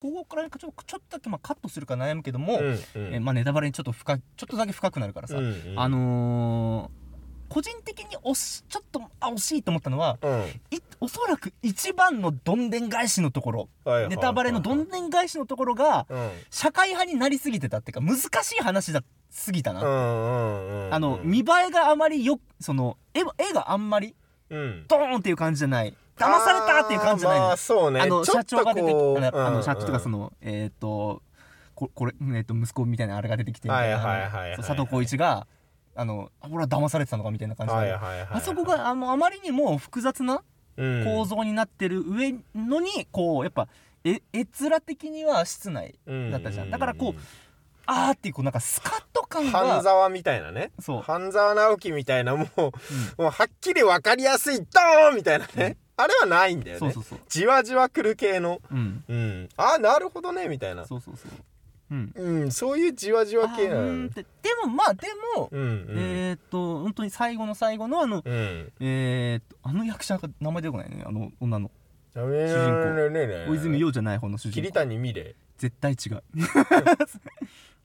ここからちょっとちょっとだけまあカットするか悩むけども、うんうん。えーまあ、ネタバレにちょっと深いちょっとだけ深くなるからさ、うんうん。あのー個人的に惜しちょっとあ惜しいと思ったのはうん。いおそらく一番のどんでん返しのところ。はいはいはい。ネタバレのどんでん返しのところがうん。社会派になりすぎてたっていうか難しい話だすぎたな、うんうんうんあの見栄えがあまりよその絵絵があんまりうん。ドーンっていう感じじゃない騙されたっていう感じじゃないのあそうね。あの社長が出てきこうあの社長とかそのえっ、とここれ、えー、と息子みたいなあれが出てきて佐藤浩市があのあ俺は騙されてたのかみたいな感じで、あそこがあのあまりにも複雑なうん。構造になってる上のにこうやっぱえ絵面的には室内だったじゃん。だからこうあーっていうこうなんかスカッと感が半沢みたいなね。そう。半沢直樹みたいなもううん。もうはっきり分かりやすいドーンみたいなねあれはないんだよね。そうそうそう。じわじわくる系の。うん。うん。ああなるほどねみたいな。そうそうそう。うん。うんそういうじわじわあ系なのでもまあでも、うんうん。えーっと本当に最後の最後のあのうん。えーっとあの役者が名前出てこないねあの女の。主人公。大泉洋じゃない方の主人桐公谷美玲。絶対違う。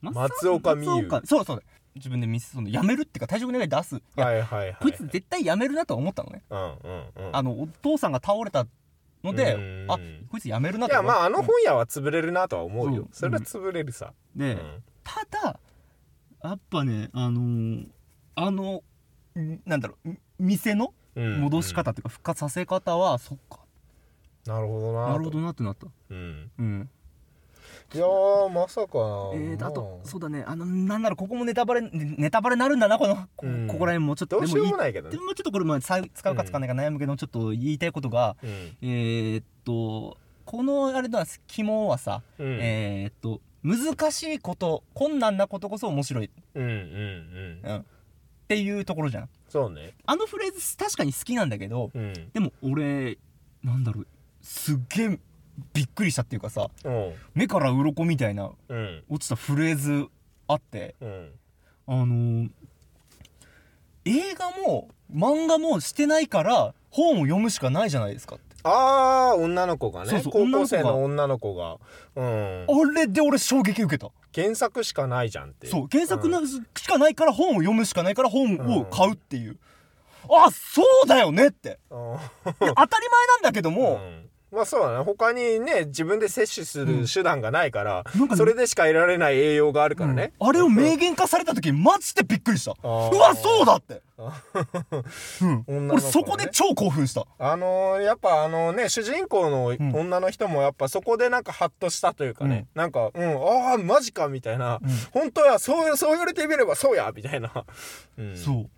松岡美優。そうそう自分でミスその辞めるっていうか退職願い出す。いや、はいはいはいこいつ絶対辞めるなとは思ったのね。うんうんうん。あのお父さんが倒れたのでうん。あこいつ辞めるないとや思うまああの本屋は潰れるなとは思ううん。よそれは潰れるさ。で、うん。ただやっぱねあのーあのんなんだろう店のうん。戻し方っていうか復活させ方は、そっか。なるほどななるほどなってなった。うん。うんいやーまさか。えーと、あとまあそうだね。あのなんだろうここもネタバレねネタバレになるんだなこのこ,、うん。ここら辺もちょっとどうしようでももないけどね。でもちょっとこれまあさ使うか使わないか悩むけど、ちょっと言いたいことがうん。えー、っとこのあれだ肝はさ、うん。えー、っと難しいこと困難なことこそ面白い、うんうんうん。うん、っていうところじゃん。そうね。あのフレーズ確かに好きなんだけどうん。でも俺なんだろう。すっげえびっくりしたっていうかさうん。目から鱗みたいなうん。落ちたフレーズあってうん。あのー映画も漫画もしてないから本を読むしかないじゃないですかって。ああ女の子がね。そうそう高校生の女の子が。うん。あれで俺衝撃受けた。原作しかないじゃんってそう原作のしかないから本を読むしかないから本を買うっていう、あそうだよねって。当たり前なんだけども、うんまあそうだね。他にね自分で摂取する手段がないから、なんかねそれでしか得られない栄養があるからね、うん。あれを明言化された時マジでびっくりした。うわそうだって、うん。ね。俺そこで超興奮した。あのーやっぱあのね主人公のん女の人もやっぱそこでなんかハッとしたというかね、なんかうんああマジかみたいな、ん。本当やそうそう言われてみればそうやみたいな、うん、そう。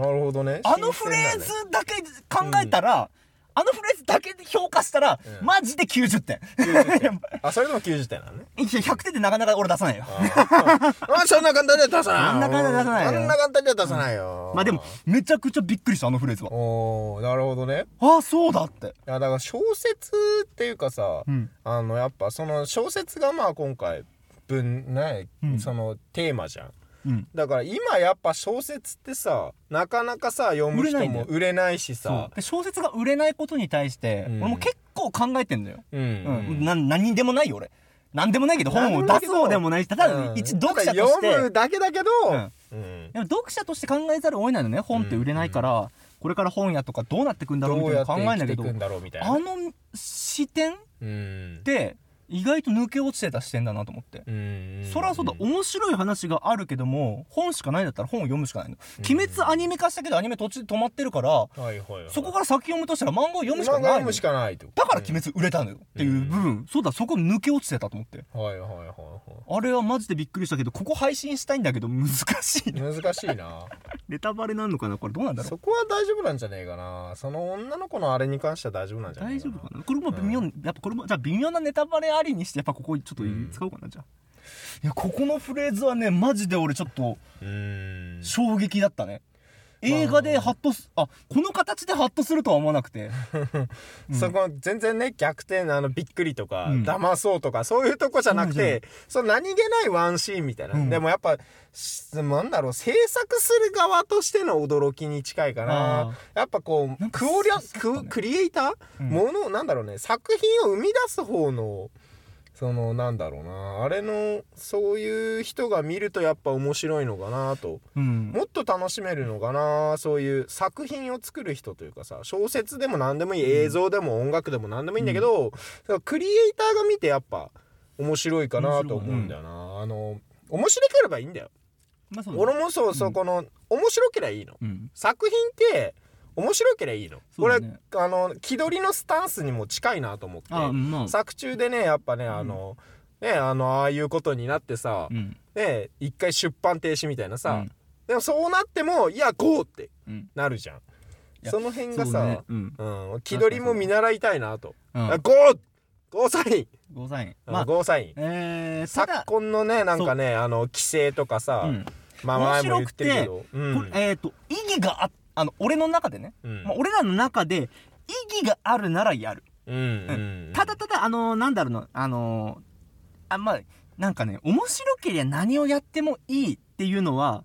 なるほどね。あのフレーズだけ考えたら、あのフレーズだけで評価したら、うん。マジで90点。だね90点。あそれでも90点なのね。いや100点でなかなか俺出さないよ。ああそんな簡単には出さない。そんな簡単には出さないよ。そんな簡単には出さないよ、まあでもめちゃくちゃびっくりしたあのフレーズは。おおなるほどね。ああそうだって。いやだから小説っていうかさ、うん。あのやっぱその小説がまあ今回分ね、うん。そのテーマじゃんうん。だから今やっぱ小説ってさなかなかさ読む人も売れないしそう。さで小説が売れないことに対して、うん。俺も結構考えてんだよ、うん。うん。な何でもないよ俺。何でもないけど何本を出す方でもないしただうん。一読者として。読むだけだけど、うん。うん。読者として考えざるを得ないのね本って売れないから、これから本屋とかどうなってくんだろうみどたいな考えんだけどくんだろうみたいな。あの視点っうん。て意外と抜け落ちてた視点だなと思って、うん。そりゃそうだ。面白い話があるけども本しかないんだったら本を読むしかないの、鬼滅アニメ化したけどアニメ途中で止まってるからはいはいはい。そこから先読むとしたら漫画を読むしかないしかないだから鬼滅売れたのよっていう部分、そうだそこ抜け落ちてたと思って。うんはいはいはい。はあれはマジでびっくりしたけどここ配信したいんだけど難しいい難しいな。ネタバレなんのかな？これどうなんだろう？そこは大丈夫なんじゃねえかな。その女の子のあれに関しては大丈夫なんじゃな。い大丈夫かな？これも微妙、やっぱこれもじゃあ微妙なネタバレありにしてやっぱここちょっとうん。使おうかな、じゃあ。いやここのフレーズはねマジで俺ちょっとうん。衝撃だったね。映画でハッとすあこの形でハッとするとは思わなくて。うん。そこ全然ね逆転あのびっくりとか、うん。騙そうとかそういうとこじゃなくてその何気ないワンシーンみたいな、うん。でもやっぱしなんだろう制作する側としての驚きに近いかあなやっぱこうクオリアククリエイター、うん。ものなんだろうね作品を生み出す方のそのなんだろうな。あれのそういう人が見るとやっぱ面白いのかなと。うん。もっと楽しめるのかな。そういう作品を作る人というかさ小説でも何でもいい映像でも音楽でも何でもいいんだけど、クリエイターが見てやっぱ面白いかなと思うんだよな、あの面白ければいいんだよ、まあ俺もそうそう、うん。この面白ければいいの。うん。作品って面白ければいいの、これあの気取りのスタンスにも近いなと思って。まあ。作中でねやっぱねあの、ねあのああいうことになってさ、うん。ね一回出版停止みたいなさ、うん。でもそうなってもいや GO! ってうん。なるじゃん。やその辺がさね。うん。うん、気取りも見習いたいなと、うん。あ GO! GO サイン、ゴーサイン。まあ、まあ GO サイン。えーた昨だ今のねなんかねあの規制とかさ、う。んまあ前も言ってるけど、うん。えっと意義がああの俺の中でねうん。まあ俺らの中で意義があるならやる。うんうん。ただただあのなんだろうのあのあまあなんかね面白ければ何をやってもいいっていうのはうん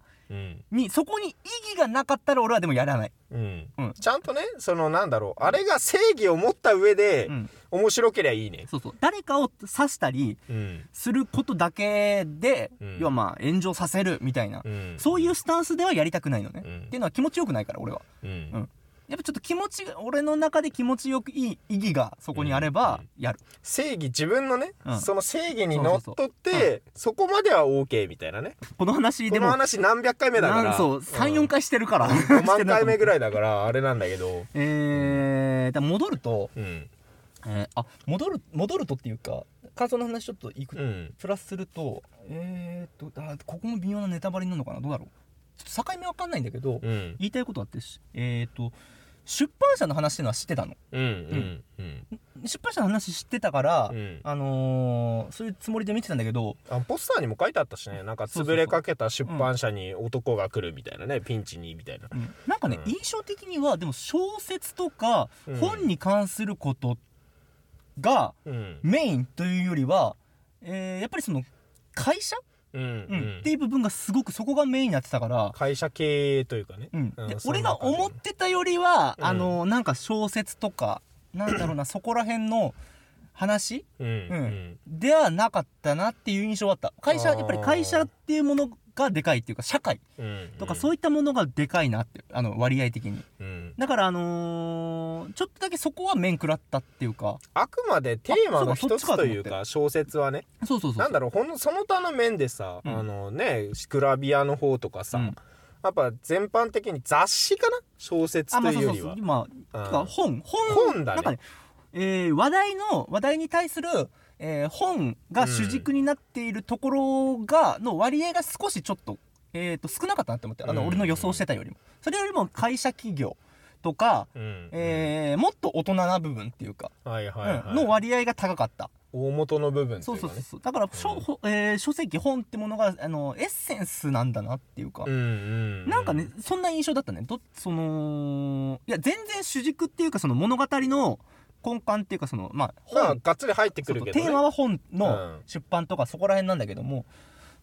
にそこに意義がなかったら俺はでもやらない。うん。うん。ちゃんとねそのなんだろうあれが正義を持った上でうん。面白ければいいね。そうそう。誰かを刺したりうん。することだけで、うん。要はまあ炎上させるみたいな、うん。そういうスタンスではやりたくないのね、うん。っていうのは気持ちよくないから俺は。うん。うんやっぱちょっと気持ちが俺の中で気持ちよくいい意義がそこにあればやる、正義自分のね、うん。その正義にのっとってそこまでは OK みたいなね。この話でこのも話何百回目だから。そう34回してるから、5万回目ぐいらいだからあれなんだけど。えー、だから戻ると、うん。えーあ戻る戻るとっていうか感想の話ちょっといく、うん。プラスするとえー、っとあここも微妙なネタバレになるのかな？どうだろう？境目わかんないんだけど、うん。言いたいことあってしえー、っと出版社の話っていうのは知ってたの？うんうんうん。出版社の話知ってたから、うん。あのーそういうつもりで見てたんだけどあポスターにも書いてあったしね。なんか潰れかけた出版社に男が来るみたいなねピンチにみたいな。うん。なんかね、うん。印象的にはでも小説とかうん本に関することがうん。メインというよりは、えーやっぱりその会社、っていう部分がすごくそこがメインになってたから、会社経営というかね。うん。うんで俺が思ってたよりは、うん。あのなんか小説とかなんだろうな そこら辺の話？うんうん。ではなかったなっていう印象はあった。会社やっぱり会社っていうものがでかいっていうか社会うんとかそういったものがでかいなってあの割合的に。うん。だからあのーちょっとだけそこは面食らったっていうか。あくまでテーマの一つというかか小説はね。そうそうそうなんだろうほんのその他の面でさ、うん。あのねグラビアの方とかさ、うん。やっぱ全般的に雑誌かな？小説というよりは。そうそう。今うん。てか本。本本だね。なんかね、えー話題の話題に対する、えー本が主軸になっているところが、の割合が少しちょっと,、えー、と少なかったなって思ってあの、うん俺の予想してたよりも。それよりも会社企業とか、うん。えーもっと大人な部分っていうか、の割合が高かった。大元の部分とそいうそうそうそう。だから、書ほえー書籍本ってものがあのエッセンスなんだなっていうか、うなんかねそんな印象だったね。どそのいや全然主軸っていうかその物語の根幹っていうかそのまあまあ本がっつり入ってくるけど、ね、テーマは本うのん。出版とかそこら辺なんだけども、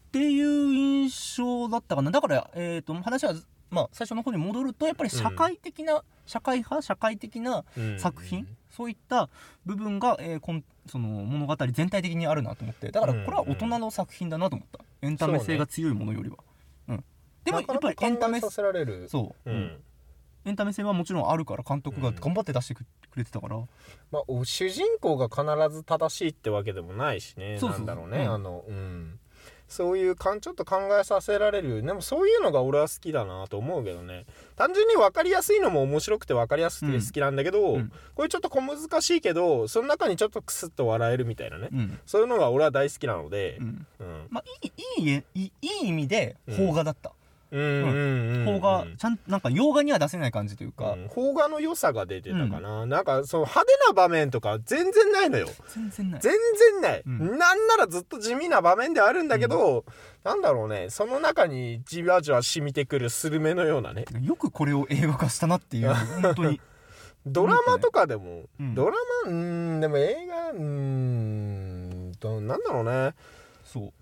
っていう印象だったかな。だから、えー、と話は、まあ、最初の方に戻るとやっぱり社会的な、社会派社会的なうん。作品、そういった部分が、えーこんその物語全体的にあるなと思って。だからこれは大人の作品だなと思った、エンタメ性が強いものよりは。う、ん、でもやっぱりエンタメさせられる。そう、ううんんエンタメ性はもちろんあるから監督が頑張って出してくれてたから、まあ、主人公が必ず正しいってわけでもないしねそうなんだろうね、うん、あのうん。そういうかんちょっと考えさせられるでもそういうのが俺は好きだなと思うけどね。単純に分かりやすいのも面白くて分かりやすくて好きなんだけど、うん、これちょっと小難しいけどその中にちょっとクスッと笑えるみたいなね、うん、そういうのが俺は大好きなので、うん。まあ、いいいいいい意味で邦画だった、邦画ちゃんなんか洋画には出せない感じというか、うん。邦画の良さが出てたかな、なんかその派手な場面とか全然ないのよ。全然ない。全然ない、うん。なんならずっと地味な場面ではあるんだけど、なんだろうね。その中にじわじわ染みてくるスルメのようなね。よくこれを映画化したなっていう。本当に。ドラマとかでも、うん。ドラマうーんでも映画うーんとなんだろうね。そう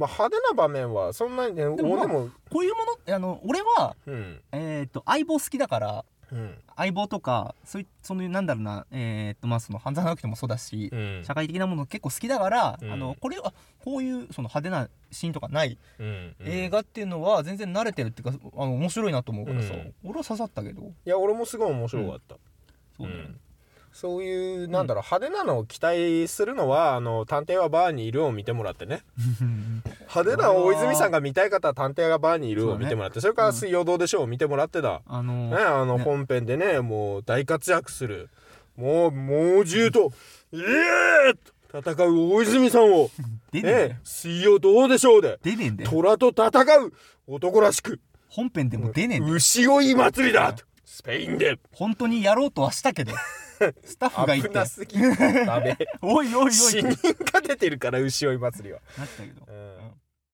まあ派手な場面はそんなにねでもまあこういうものあの俺はうん。えっ、と相棒好きだからうん。相棒とかそういそのなんだろうなえーっとまあその半沢直樹でもそうだし、うん。社会的なもの結構好きだから、うん。あのこれはこういうその派手なシーンとかない。うん。映画っていうのは全然慣れてるっていうかあの面白いなと思うからさ、うん。俺は刺さったけど。いや俺もすごい面白かった、そうね、うんそういうなんだろう派手なのを期待するのはあの探偵はバーにいるを見てもらってね。派手な大泉さんが見たい方は探偵がバーにいるを見てもらってそ,、れから水曜どうでしょうを見てもらってだ、あのね、あのね。本編でねもう大活躍する。もう猛獣と「イエー!」と戦う大泉さんを 出ね水曜どうでしょうで虎と戦う男らしく本編でも出ねえんだよ。牛追い祭りだとスペインで。本当にやろうとはしたけどスタッフがいて。危なすぎ。る ダメ。おいおいおい。死人が出てるから牛追い祭りは、なったけど。うん